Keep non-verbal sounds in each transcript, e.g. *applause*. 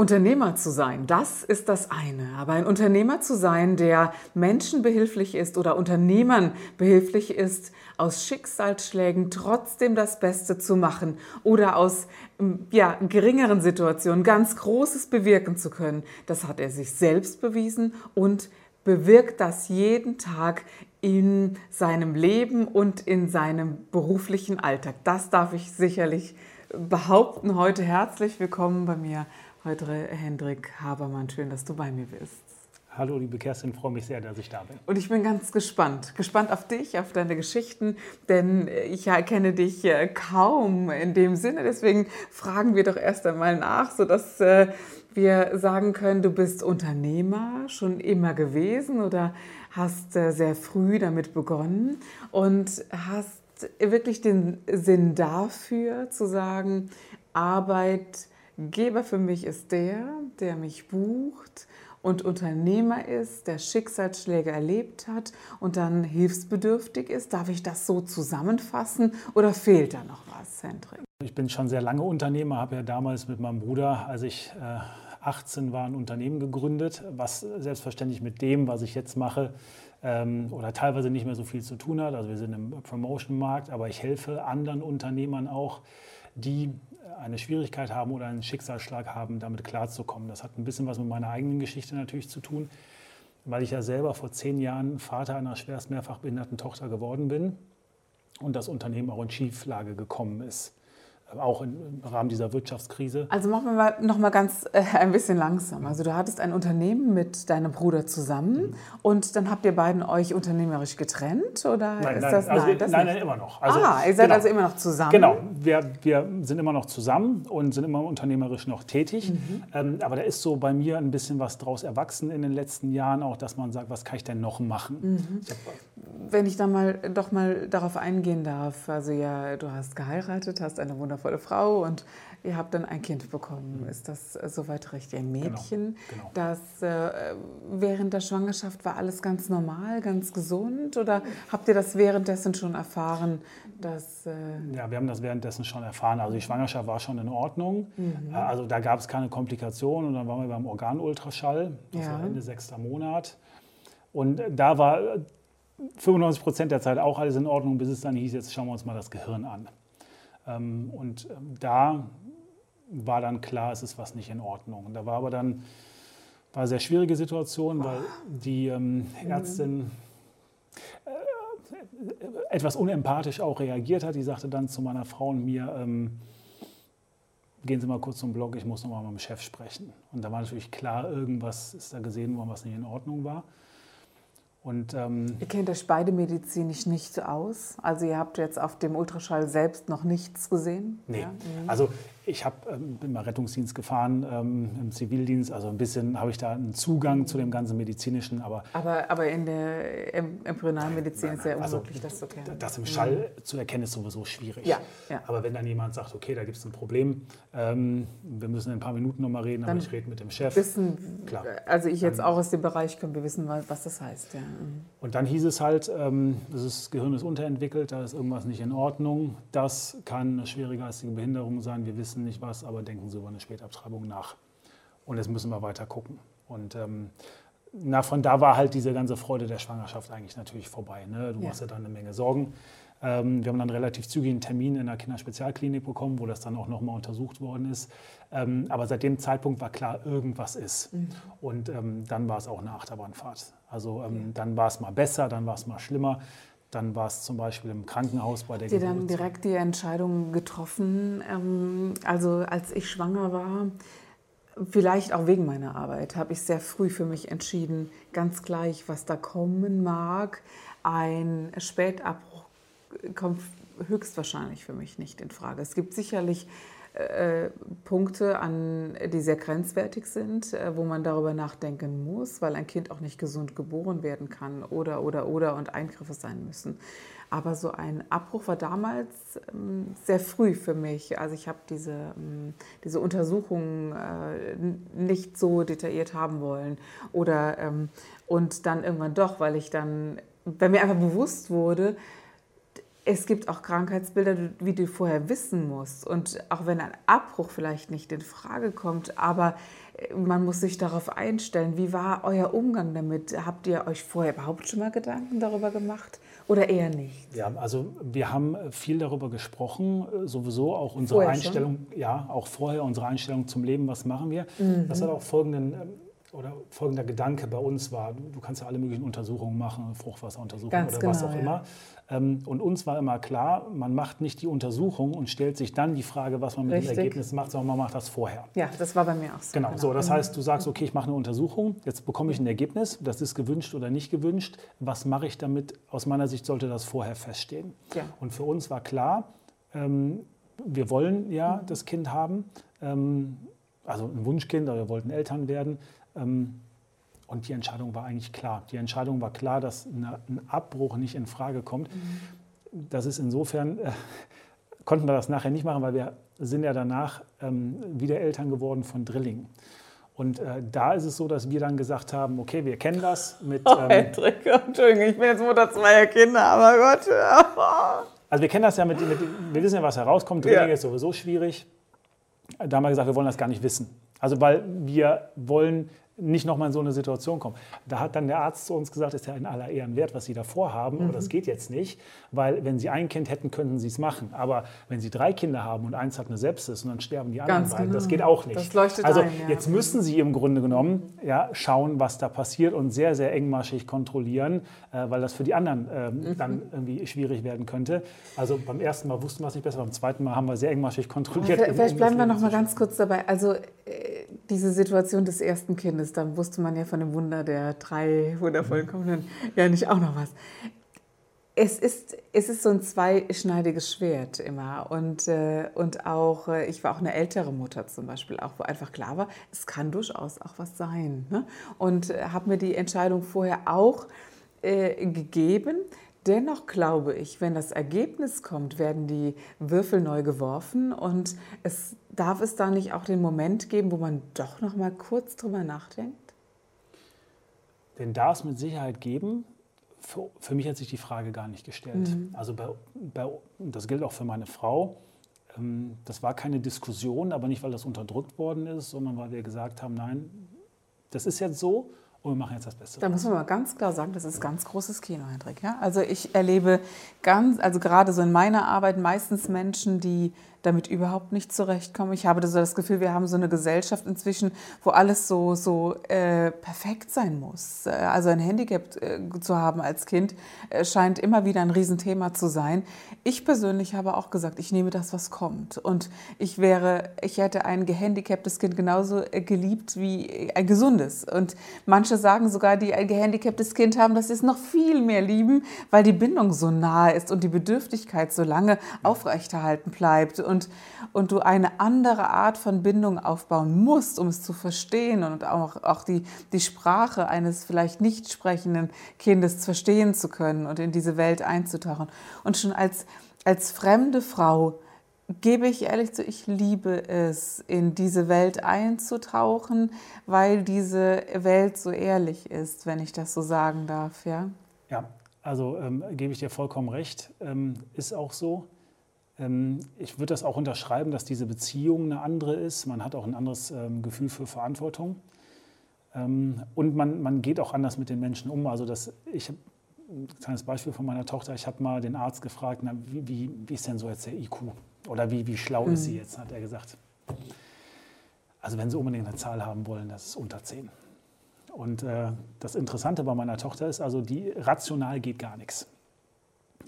Unternehmer zu sein, das ist das eine. Aber ein Unternehmer zu sein, der Menschen behilflich ist oder Unternehmern behilflich ist, aus Schicksalsschlägen trotzdem das Beste zu machen oder aus ja, geringeren Situationen ganz Großes bewirken zu können, das hat er sich selbst bewiesen und bewirkt das jeden Tag in seinem Leben und in seinem beruflichen Alltag. Das darf ich sicherlich behaupten. Heute herzlich willkommen bei mir Heute Hendrik Habermann, schön, dass du bei mir bist. Hallo, liebe Kerstin, freue mich sehr, dass ich da bin. Und ich bin ganz gespannt, gespannt auf dich, auf deine Geschichten, denn ich kenne dich äh, kaum in dem Sinne. Deswegen fragen wir doch erst einmal nach, sodass äh, wir sagen können, du bist Unternehmer schon immer gewesen oder hast äh, sehr früh damit begonnen und hast wirklich den Sinn dafür zu sagen, Arbeit Geber für mich ist der, der mich bucht und Unternehmer ist, der Schicksalsschläge erlebt hat und dann hilfsbedürftig ist. Darf ich das so zusammenfassen oder fehlt da noch was, Hendrik? Ich bin schon sehr lange Unternehmer, habe ja damals mit meinem Bruder, als ich äh, 18 war, ein Unternehmen gegründet, was selbstverständlich mit dem, was ich jetzt mache, ähm, oder teilweise nicht mehr so viel zu tun hat. Also wir sind im Promotion-Markt, aber ich helfe anderen Unternehmern auch, die eine Schwierigkeit haben oder einen Schicksalsschlag haben, damit klarzukommen. Das hat ein bisschen was mit meiner eigenen Geschichte natürlich zu tun, weil ich ja selber vor zehn Jahren Vater einer schwerst mehrfach behinderten Tochter geworden bin und das Unternehmen auch in Schieflage gekommen ist auch im Rahmen dieser Wirtschaftskrise. Also machen wir mal noch mal ganz äh, *laughs* ein bisschen langsam. Also du hattest ein Unternehmen mit deinem Bruder zusammen mhm. und dann habt ihr beiden euch unternehmerisch getrennt oder nein, ist nein, das also nein, das nein, nein, immer noch. Also, ah, ihr seid genau. also immer noch zusammen. Genau, wir, wir sind immer noch zusammen und sind immer unternehmerisch noch tätig. Mhm. Ähm, aber da ist so bei mir ein bisschen was draus erwachsen in den letzten Jahren auch, dass man sagt, was kann ich denn noch machen? Mhm. Wenn ich dann mal doch mal darauf eingehen darf, also ja, du hast geheiratet, hast eine wundervolle wundervolle Frau und ihr habt dann ein Kind bekommen. Mhm. Ist das äh, soweit richtig? Ein genau, Mädchen, genau, genau. das äh, während der Schwangerschaft war alles ganz normal, ganz gesund oder habt ihr das währenddessen schon erfahren? Dass, äh ja, wir haben das währenddessen schon erfahren. Also die Schwangerschaft war schon in Ordnung. Mhm. Äh, also da gab es keine Komplikationen und dann waren wir beim Organultraschall. Das ja. war Ende sechster Monat. Und da war 95 Prozent der Zeit auch alles in Ordnung, bis es dann hieß, jetzt schauen wir uns mal das Gehirn an. Ähm, und ähm, da war dann klar, es ist was nicht in Ordnung. Da war aber dann war eine sehr schwierige Situation, weil die ähm, Ärztin äh, etwas unempathisch auch reagiert hat. Die sagte dann zu meiner Frau und mir, gehen Sie mal kurz zum Blog, ich muss noch mal mit dem Chef sprechen. Und da war natürlich klar, irgendwas ist da gesehen worden, was nicht in Ordnung war. Und, ähm, ihr kennt euch beide medizinisch nicht aus? Also ihr habt jetzt auf dem Ultraschall selbst noch nichts gesehen? Nee, ja? mhm. also ich hab, ähm, bin mal Rettungsdienst gefahren ähm, im Zivildienst, also ein bisschen habe ich da einen Zugang zu dem ganzen medizinischen, aber... Aber, aber in der Embryonalmedizin ist ja also unmöglich, das zu erkennen. Das im Schall mhm. zu erkennen ist sowieso schwierig. Ja, ja. Aber wenn dann jemand sagt, okay, da gibt es ein Problem, ähm, wir müssen in ein paar Minuten nochmal reden, dann aber ich rede mit dem Chef. Wissen, Klar. Also ich jetzt auch aus dem Bereich komme, wir wissen, was das heißt. Ja. Mhm. Und dann hieß es halt, ähm, das Gehirn ist unterentwickelt, da ist irgendwas nicht in Ordnung. Das kann eine schwere geistige Behinderung sein, wir wissen nicht was, aber denken Sie über eine Spätabtreibung nach. Und jetzt müssen wir weiter gucken. Und ähm, na, von da war halt diese ganze Freude der Schwangerschaft eigentlich natürlich vorbei. Ne? Du ja. machst ja dann eine Menge Sorgen. Ähm, wir haben dann relativ zügig einen Termin in der Kinderspezialklinik bekommen, wo das dann auch nochmal untersucht worden ist. Ähm, aber seit dem Zeitpunkt war klar, irgendwas ist. Mhm. Und ähm, dann war es auch eine Achterbahnfahrt. Also ähm, dann war es mal besser, dann war es mal schlimmer. Dann war es zum Beispiel im Krankenhaus bei der Habt ihr dann direkt die Entscheidung getroffen, ähm, also als ich schwanger war, vielleicht auch wegen meiner Arbeit, habe ich sehr früh für mich entschieden, ganz gleich, was da kommen mag. Ein Spätabbruch kommt höchstwahrscheinlich für mich nicht in Frage. Es gibt sicherlich Punkte an, die sehr grenzwertig sind, äh, wo man darüber nachdenken muss, weil ein Kind auch nicht gesund geboren werden kann oder, oder, oder und Eingriffe sein müssen. Aber so ein Abbruch war damals ähm, sehr früh für mich. Also ich habe diese, ähm, diese Untersuchungen äh, nicht so detailliert haben wollen. Oder, ähm, und dann irgendwann doch, weil ich dann, weil mir einfach bewusst wurde, es gibt auch Krankheitsbilder, wie du vorher wissen musst. Und auch wenn ein Abbruch vielleicht nicht in Frage kommt, aber äh, man muss sich darauf einstellen. Wie war euer Umgang damit? Habt ihr euch vorher überhaupt schon mal Gedanken darüber gemacht? Oder eher nicht? Ja, also wir haben viel darüber gesprochen, sowieso auch unsere vorher Einstellung, schon? ja, auch vorher unsere Einstellung zum Leben, was machen wir. Mhm. Das hat auch folgenden ähm, oder folgender Gedanke bei uns war, du kannst ja alle möglichen Untersuchungen machen, Fruchtwasseruntersuchungen oder genau, was auch ja. immer. Ähm, und uns war immer klar, man macht nicht die Untersuchung und stellt sich dann die Frage, was man mit Richtig. dem Ergebnis macht, sondern man macht das vorher. Ja, das war bei mir auch so. Genau, genau. so. Das mhm. heißt, du sagst, okay, ich mache eine Untersuchung, jetzt bekomme ich ein Ergebnis, das ist gewünscht oder nicht gewünscht. Was mache ich damit? Aus meiner Sicht sollte das vorher feststehen. Ja. Und für uns war klar, ähm, wir wollen ja mhm. das Kind haben, ähm, also ein Wunschkind, oder wir wollten Eltern werden. Und die Entscheidung war eigentlich klar. Die Entscheidung war klar, dass ein Abbruch nicht in Frage kommt. Mhm. Das ist insofern, äh, konnten wir das nachher nicht machen, weil wir sind ja danach ähm, wieder Eltern geworden von Drillingen. Und äh, da ist es so, dass wir dann gesagt haben, okay, wir kennen das mit... Oh, ähm, Hendrik, Entschuldigung, ich bin jetzt Mutter zweier Kinder, aber Gott. Also wir kennen das ja mit, mit wir wissen ja, was herauskommt. Drilling ja. ist sowieso schwierig. Da haben wir gesagt, wir wollen das gar nicht wissen. Also weil wir wollen nicht nochmal in so eine Situation kommen. Da hat dann der Arzt zu uns gesagt, ist ja in aller Ehren wert, was Sie da vorhaben, mhm. aber das geht jetzt nicht, weil wenn Sie ein Kind hätten, könnten Sie es machen. Aber wenn Sie drei Kinder haben und eins hat eine Sepsis und dann sterben die anderen Ganz beiden, genau. das geht auch nicht. Das leuchtet also ein, ja. jetzt müssen Sie im Grunde genommen ja, schauen, was da passiert und sehr, sehr engmaschig kontrollieren, äh, weil das für die anderen äh, mhm. dann irgendwie schwierig werden könnte. Also beim ersten Mal wussten wir es nicht besser, beim zweiten Mal haben wir sehr engmaschig kontrolliert. Vielleicht, um bleiben wir noch mal ganz kurz dabei. Also äh, diese Situation des ersten Kindes, dann wusste man ja von dem Wunder der drei wundervollen mhm. Ja nicht auch noch was. Es ist, es ist so ein zweischneidiges Schwert immer. Und, äh, und auch, äh, ich war auch eine ältere Mutter zum Beispiel, auch wo einfach klar war, es kann durchaus auch was sein. Ne? Und äh, habe mir die Entscheidung vorher auch äh, gegeben. Dennoch glaube ich, wenn das Ergebnis kommt, werden die Würfel neu geworfen und es darf es da nicht auch den Moment geben, wo man doch noch mal kurz drüber nachdenkt? Den darf es mit Sicherheit geben. Für, für, mich hat sich die Frage gar nicht gestellt. Mhm. Also bei, bei, das gilt auch für meine Frau. Ähm, das war keine Diskussion, aber nicht, weil das unterdrückt worden ist, sondern weil wir gesagt haben, nein, das ist jetzt so und wir machen jetzt das Beste. Da muss man mal ganz klar sagen, das ist ganz großes Kino, Hendrik. Ja? Also ich erlebe ganz, also gerade so in meiner Arbeit meistens Menschen, die damit überhaupt nicht zurechtkommen. Ich habe so das Gefühl, wir haben so eine Gesellschaft inzwischen, wo alles so, so äh, perfekt sein muss. Äh, also ein Handicap äh, zu haben als Kind äh, scheint immer wieder ein Riesenthema zu sein. Ich persönlich habe auch gesagt, ich nehme das, was kommt. Und ich wäre, ich hätte ein gehandicaptes Kind genauso äh, geliebt wie ein gesundes. Und manche sagen sogar, die ein gehandicaptes Kind haben, dass sie es noch viel mehr lieben, weil die Bindung so nahe ist und die Bedürftigkeit so lange aufrechterhalten bleibt und, und du eine andere Art von Bindung aufbauen musst, um es zu verstehen und auch, auch die, die Sprache eines vielleicht nicht sprechenden Kindes verstehen zu können und in diese Welt einzutauchen. Und schon als, als fremde Frau gebe ich ehrlich zu, ich liebe es, in diese Welt einzutauchen, weil diese Welt so ehrlich ist, wenn ich das so sagen darf. Ja, ja also ähm, gebe ich dir vollkommen recht, ähm, ist auch so. Ähm, ich würde das auch unterschreiben, dass diese Beziehung eine andere ist. Man hat auch ein anderes ähm, Gefühl für Verantwortung. Ähm, und man, man geht auch anders mit den Menschen um. Also das, ich habe ein kleines Beispiel von meiner Tochter. Ich habe mal den Arzt gefragt, na, wie, wie, wie, ist denn so jetzt der IQ? Oder wie, wie schlau mhm. ist sie mhm. jetzt, hat er gesagt. Also wenn Sie unbedingt eine Zahl haben wollen, das ist unter 10. Und äh, das Interessante bei meiner Tochter ist, also die rational geht gar nichts.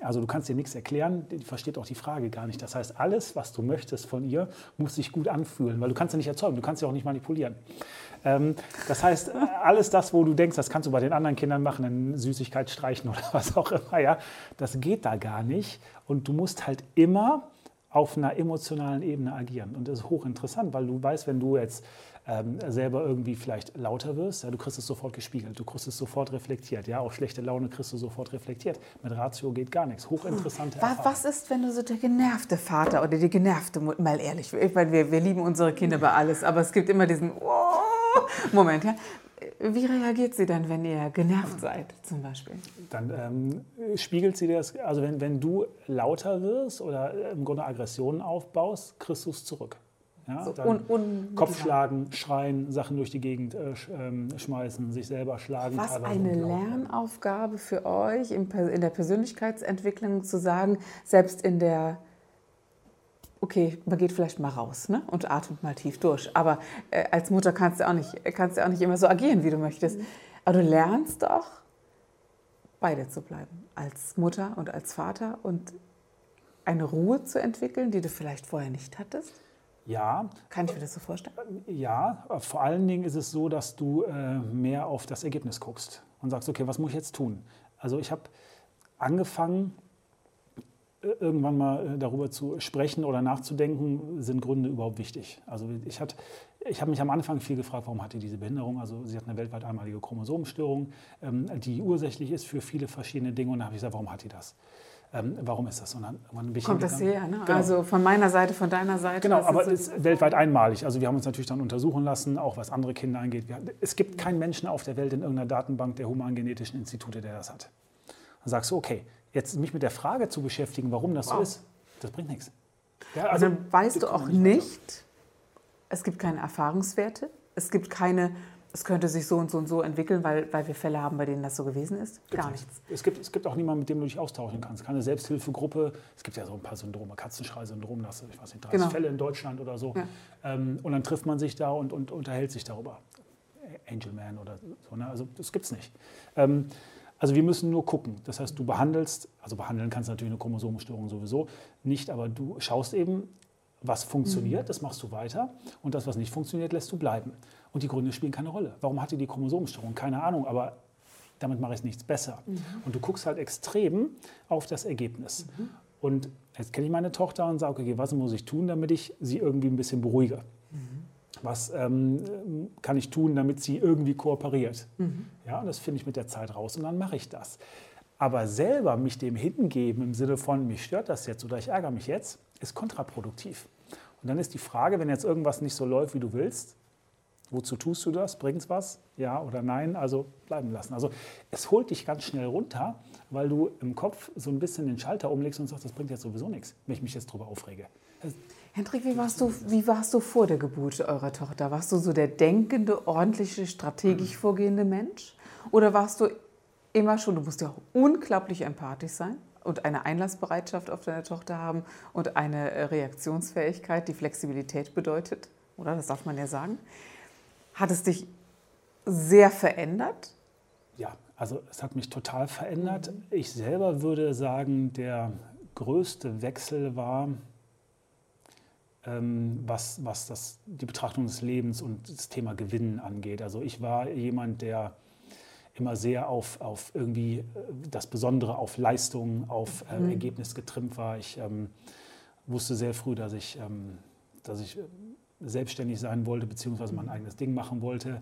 Also du kannst dir nichts erklären, die versteht auch die Frage gar nicht. Das heißt, alles, was du möchtest von ihr, muss sich gut anfühlen, weil du kannst sie nicht erzeugen, du kannst sie auch nicht manipulieren. Ähm, das heißt, *laughs* alles das, wo du denkst, das kannst du bei den anderen Kindern machen, eine Süßigkeit streichen oder *laughs* was auch immer, ja, das geht da gar nicht. Und du musst halt immer auf einer emotionalen Ebene agieren. Und das ist hochinteressant, weil du weißt, wenn du jetzt ähm, selber irgendwie vielleicht lauter wirst, ja, du kriegst es sofort gespiegelt, du kriegst es sofort reflektiert. Ja, auch schlechte Laune kriegst du sofort reflektiert. Mit Ratio geht gar nichts. Hochinteressante was, was ist, wenn du so der genervte Vater oder die genervte Mutter, mal ehrlich, ich meine, wir, wir lieben unsere Kinder bei alles, aber es gibt immer diesen oh, Moment, ja. Wie reagiert sie dann, wenn ihr genervt seid, zum Beispiel? Dann ähm, spiegelt sie das, also wenn, wenn du lauter wirst oder im Grunde Aggressionen aufbaust, kriegst du es zurück. Ja, so un, un Kopfschlagen, schreien, Sachen durch die Gegend äh, ähm, schmeißen, sich selber schlagen. Was eine Lernaufgabe für euch in der Persönlichkeitsentwicklung zu sagen, selbst in der okay, man geht vielleicht mal raus ne? und atmet mal tief durch. Aber äh, als Mutter kannst du, auch nicht, kannst du auch nicht immer so agieren, wie du möchtest. Mhm. Aber du lernst doch, beide zu bleiben. Als Mutter und als Vater und eine Ruhe zu entwickeln, die du vielleicht vorher nicht hattest. Ja. Kann ich mir das so vorstellen? Ja, vor allen Dingen ist es so, dass du äh, mehr auf das Ergebnis guckst und sagst, okay, was muss ich jetzt tun? Also ich habe angefangen, irgendwann mal äh, darüber zu sprechen oder nachzudenken, sind Gründe überhaupt wichtig. Also ich, hat, ich habe mich am Anfang viel gefragt, warum hat die diese Behinderung? Also sie hat eine weltweit einmalige Chromosomenstörung, ähm, die ursächlich ist für viele verschiedene Dinge. Und dann habe ich gesagt, warum hat die das? Ähm, warum ist das? Und dann, dann Kommt das her? Ne? Genau. Also von meiner Seite, von deiner Seite? Genau, aber es ist weltweit einmalig. Also wir haben uns natürlich dann untersuchen lassen, auch was andere Kinder angeht. Es gibt keinen Menschen auf der Welt in irgendeiner Datenbank der Humangenetischen Institute, der das hat. Dann sagst du, okay, jetzt mich mit der Frage zu beschäftigen, warum das wow. so ist, das bringt nichts. Ja, also, also weißt du auch nicht, nicht es gibt keine Erfahrungswerte, es gibt keine, es könnte sich so und so und so entwickeln, weil, weil wir Fälle haben, bei denen das so gewesen ist. Gar nichts. Es gibt, es gibt auch niemanden, mit dem du dich austauschen kannst. Keine Selbsthilfegruppe. Es gibt ja so ein paar Syndrome, Katzenschrei-Syndrom, das ich weiß nicht, 30 genau. Fälle in Deutschland oder so. Ja. Ähm, und dann trifft man sich da und, und unterhält sich darüber. Angelman oder so. Ne? Also das gibt es nicht. Ähm, also wir müssen nur gucken. Das heißt, du behandelst, also behandeln kannst du natürlich eine Chromosomenstörung sowieso nicht, aber du schaust eben, was funktioniert, mhm. das machst du weiter und das, was nicht funktioniert, lässt du bleiben. Und die Gründe spielen keine Rolle. Warum hatte die Chromosomenstörung? Keine Ahnung, aber damit mache ich nichts besser. Mhm. Und du guckst halt extrem auf das Ergebnis. Mhm. Und jetzt kenne ich meine Tochter und sage, okay, was muss ich tun, damit ich sie irgendwie ein bisschen beruhige? was ähm, kann ich tun, damit sie irgendwie kooperiert. Mhm. Ja, das finde ich mit der Zeit raus und dann mache ich das. Aber selber mich dem hingeben im Sinne von, mich stört das jetzt oder ich ärgere mich jetzt, ist kontraproduktiv. Und dann ist die Frage, wenn jetzt irgendwas nicht so läuft, wie du willst, wozu tust du das? Bringt es was? Ja oder nein? Also bleiben lassen. Also es holt dich ganz schnell runter, weil du im Kopf so ein bisschen den Schalter umlegst und sagst, das bringt jetzt sowieso nichts, wenn ich mich jetzt darüber aufrege. Hendrik, wie warst, du, wie warst du vor der Geburt eurer Tochter? Warst du so der denkende, ordentliche, strategisch vorgehende Mensch? Oder warst du immer schon, du musst ja unglaublich empathisch sein und eine Einlassbereitschaft auf deine Tochter haben und eine äh, Reaktionsfähigkeit, die Flexibilität bedeutet, oder? Das darf man ja sagen. Hat es dich sehr verändert? Ja, also es hat mich total verändert. Mhm. Ich selber würde sagen, der größte Wechsel war, ähm, was, was das, die Betrachtung des Lebens und das Thema Gewinnen angeht. Also ich war jemand, der immer sehr auf, auf irgendwie äh, das Besondere, auf Leistung, auf äh, mhm. Ergebnis getrimmt war. Ich ähm, wusste sehr früh, dass ich, ähm, dass ich äh, selbstständig sein wollte, beziehungsweise mein eigenes Ding machen wollte.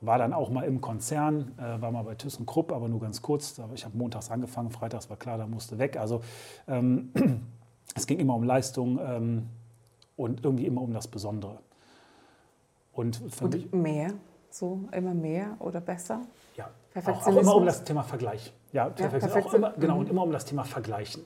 War dann auch mal im Konzern, äh, war mal bei ThyssenKrupp, aber nur ganz kurz. Ich habe montags angefangen, freitags war klar, da musste weg. Also ähm, *clears throat* es ging immer um Leistung. Ähm, und irgendwie immer um das Besondere. Und, und mehr, so immer mehr oder besser? Ja, auch, auch, immer um das Thema Vergleich. Ja, ja auch immer, genau, mhm. und immer um das Thema Vergleichen.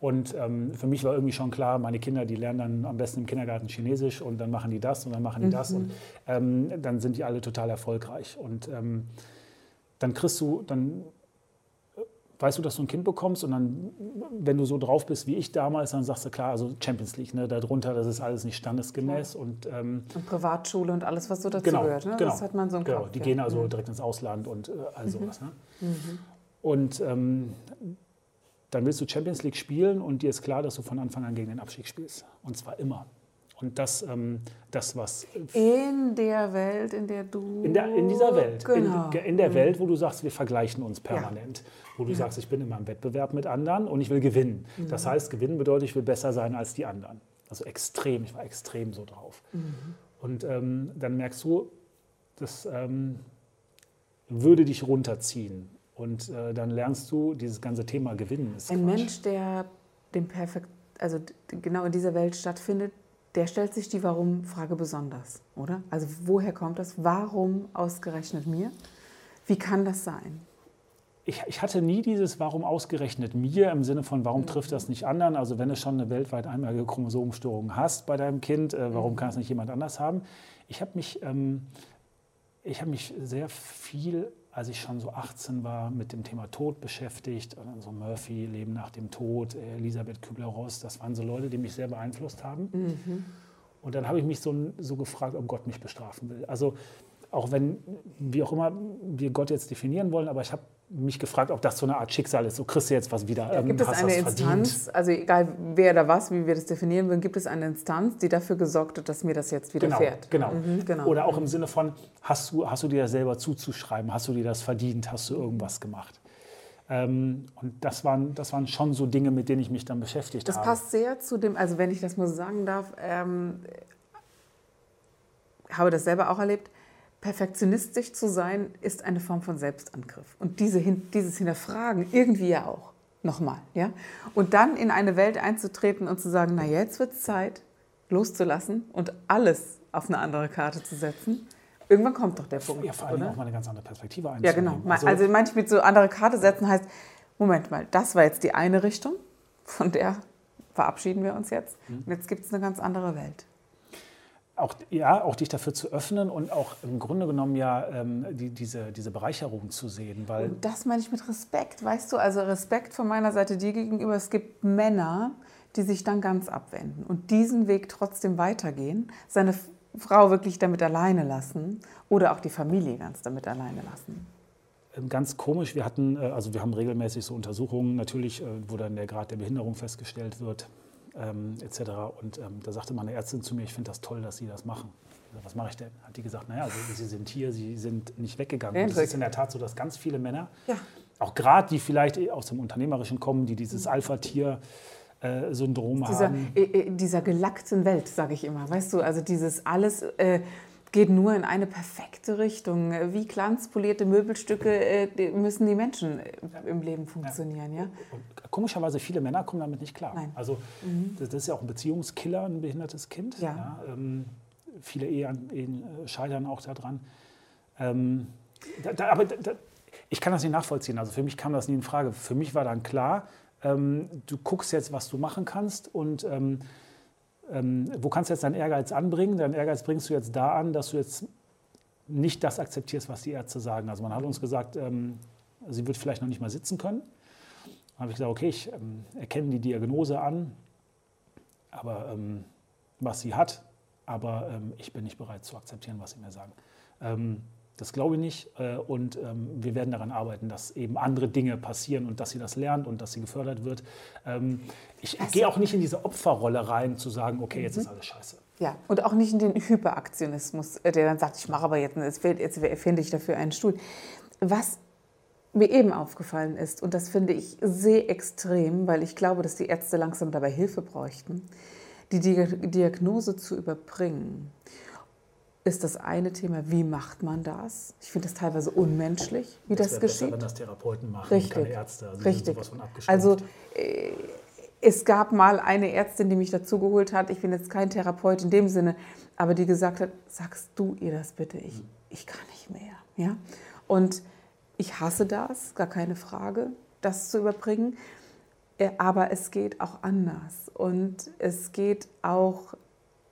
Und ähm, für mich war irgendwie schon klar, meine Kinder, die lernen dann am besten im Kindergarten Chinesisch und dann machen die das und dann machen die mhm. das und ähm, dann sind die alle total erfolgreich. Und ähm, dann kriegst du, dann weißt du, dass du ein Kind bekommst und dann, wenn du so drauf bist wie ich damals, dann sagst du klar, also Champions League, ne, darunter, das ist alles nicht standesgemäß. Und, ähm, und Privatschule und alles, was so dazu genau, gehört. Ne? Genau, das hat man so im genau, Kopf, Die ja. gehen also mhm. direkt ins Ausland und äh, all mhm. sowas. Ne? Mhm. Und ähm, dann willst du Champions League spielen und dir ist klar, dass du von Anfang an gegen den Abstieg spielst. Und zwar immer. Und das, ähm, das was. In der Welt, in der du. In, der, in dieser Welt. Genau. In, in der mhm. Welt, wo du sagst, wir vergleichen uns permanent. Ja. Wo du ja. sagst, ich bin immer im Wettbewerb mit anderen und ich will gewinnen. Mhm. Das heißt, gewinnen bedeutet, ich will besser sein als die anderen. Also extrem, ich war extrem so drauf. Mhm. Und ähm, dann merkst du, das ähm, würde dich runterziehen. Und äh, dann lernst du dieses ganze Thema Gewinnen. Ein Quatsch. Mensch, der dem Perfekt, also genau in dieser Welt stattfindet, der stellt sich die Warum-Frage besonders, oder? Also woher kommt das? Warum ausgerechnet mir? Wie kann das sein? Ich, ich, hatte nie dieses Warum ausgerechnet mir im Sinne von, warum trifft das nicht anderen? Also wenn du schon eine weltweit einmalige Chromosomenstörung hast bei deinem Kind, äh, warum kann es nicht jemand anders haben? Ich habe mich, ähm, hab mich sehr viel als ich schon so 18 war, mit dem Thema Tod beschäftigt. Also Murphy, Leben nach dem Tod, Elisabeth Kübler-Ross, das waren so Leute, die mich sehr beeinflusst haben. Mhm. Und dann habe ich mich so, so gefragt, ob Gott mich bestrafen will. Also auch wenn, wie auch immer wir Gott jetzt definieren wollen, aber ich habe mich gefragt, ob das so eine Art Schicksal ist. So kriegst du jetzt was wieder. Ja, gibt ähm, es eine Instanz, verdient. also egal wer da was, wie wir das definieren würden, gibt es eine Instanz, die dafür gesorgt hat, dass mir das jetzt widerfährt? Genau, genau. Mhm, genau. Oder auch im Sinne von, hast du, hast du dir das selber zuzuschreiben? Hast du dir das verdient? Hast du irgendwas gemacht? Ähm, und das waren, das waren schon so Dinge, mit denen ich mich dann beschäftigt das habe. Das passt sehr zu dem, also wenn ich das mal so sagen darf, ähm, habe das selber auch erlebt, perfektionistisch zu sein, ist eine Form von Selbstangriff. Und diese, dieses Hinterfragen irgendwie ja auch. Nochmal. Ja? Und dann in eine Welt einzutreten und zu sagen, na jetzt wird es Zeit, loszulassen und alles auf eine andere Karte zu setzen. Irgendwann kommt doch der Punkt. Ja, vor allem auch mal eine ganz andere Perspektive einzunehmen. Ja, genau. Also, also manchmal so andere Karte setzen heißt, Moment mal, das war jetzt die eine Richtung, von der verabschieden wir uns jetzt. Mhm. Und jetzt gibt es eine ganz andere Welt auch, ja, auch dich dafür zu öffnen und auch im Grunde genommen ja ähm, die, diese, diese Bereicherung zu sehen. Weil und das meine ich mit Respekt, weißt du? Also Respekt von meiner Seite dir gegenüber. Es gibt Männer, die sich dann ganz abwenden und diesen Weg trotzdem weitergehen, seine Frau wirklich damit alleine lassen oder auch die Familie ganz damit alleine lassen. Ähm, ganz komisch, wir hatten, äh, also wir haben regelmäßig so Untersuchungen, natürlich, äh, wo dann der Grad der Behinderung festgestellt wird ähm, etc. Und ähm, da sagte meine Ärztin zu mir, ich finde das toll, dass Sie das machen. Sag, was mache ich denn? Hat die gesagt, naja, also, Sie sind hier, Sie sind nicht weggegangen. Und es ist in der Tat so, dass ganz viele Männer, ja. auch gerade die vielleicht aus dem Unternehmerischen kommen, die dieses mhm. Alpha-Tier äh, Syndrom dieser, haben. Äh, äh, dieser gelackten Welt, sage ich immer. Weißt du, also dieses alles äh, geht nur in eine perfekte Richtung. Wie glanzpolierte Möbelstücke äh, müssen die Menschen äh, im Leben funktionieren. Ja. Und komischerweise, viele Männer kommen damit nicht klar. Nein. Also mhm. das, ist ja auch ein Beziehungskiller, ein behindertes Kind. Ja. ja ähm, viele Ehen, Ehen, äh, scheitern auch daran. Ähm, da, da, aber da, ich kann das nicht nachvollziehen. Also für mich kam das nie in Frage. Für mich war dann klar, ähm, du guckst jetzt, was du machen kannst und ähm, ähm, wo kannst du jetzt deinen Ehrgeiz anbringen? Deinen Ehrgeiz bringst du jetzt da an, dass du jetzt nicht das akzeptierst, was die Ärzte sagen. Also man hat uns gesagt, ähm, sie wird vielleicht noch nicht mal sitzen können. Dann habe ich gesagt, okay, ich ähm, erkenne die Diagnose an, aber ähm, was sie hat, aber ähm, ich bin nicht bereit zu akzeptieren, was sie mir sagen. Das glaube ich nicht. Äh, und ähm, wir werden daran arbeiten, dass eben andere Dinge passieren und dass sie das lernt und dass sie gefördert wird. Ähm, ich also, gehe auch nicht in diese Opferrolle rein, zu sagen, okay, jetzt mhm. ist alles scheiße. Ja, und auch nicht in den Hyperaktionismus, äh, der dann sagt, ich mache aber jetzt, jetzt finde ich dafür einen Stuhl. Was mir eben aufgefallen ist, und das finde ich sehr extrem, weil ich glaube, dass die Ärzte langsam dabei Hilfe bräuchten, die Diagnose zu überbringen ist das eine Thema, wie macht man das? Ich finde das teilweise unmenschlich, wie das, das geschieht. Besser, wenn das Therapeuten machen, Richtig. keine Ärzte. Also Richtig. Also äh, es gab mal eine Ärztin, die mich dazugeholt hat. Ich bin jetzt kein Therapeut in dem Sinne, aber die gesagt hat, sagst du ihr das bitte? Ich, ich kann nicht mehr. Ja? Und ich hasse das, gar keine Frage, das zu überbringen. Äh, aber es geht auch anders. Und es geht auch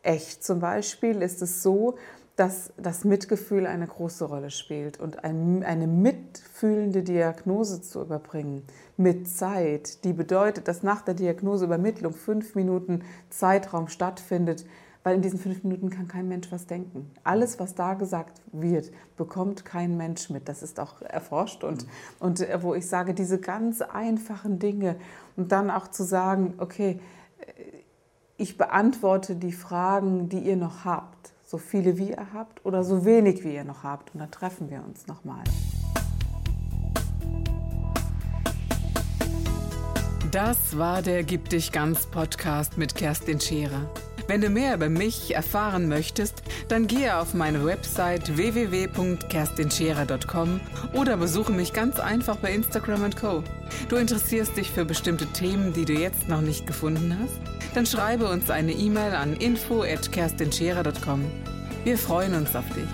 echt. Zum Beispiel ist es so, dass das Mitgefühl eine große Rolle spielt und eine mitfühlende Diagnose zu überbringen mit Zeit, die bedeutet, dass nach der Diagnoseübermittlung fünf Minuten Zeitraum stattfindet, weil in diesen fünf Minuten kann kein Mensch was denken. Alles, was da gesagt wird, bekommt kein Mensch mit. Das ist auch erforscht und, mhm. und äh, wo ich sage, diese ganz einfachen Dinge und dann auch zu sagen, okay, ich beantworte die Fragen, die ihr noch habt. So viele wie ihr habt oder so wenig wie ihr noch habt. Und dann treffen wir uns nochmal. Das war der Gib dich ganz Podcast mit Kerstin Scherer. Wenn du mehr über mich erfahren möchtest, dann gehe auf meine Website www.kerstinscherer.com oder besuche mich ganz einfach bei Instagram Co. Du interessierst dich für bestimmte Themen, die du jetzt noch nicht gefunden hast? Dann schreibe uns eine E-Mail an info@kerstinscherer.com. Wir freuen uns auf dich.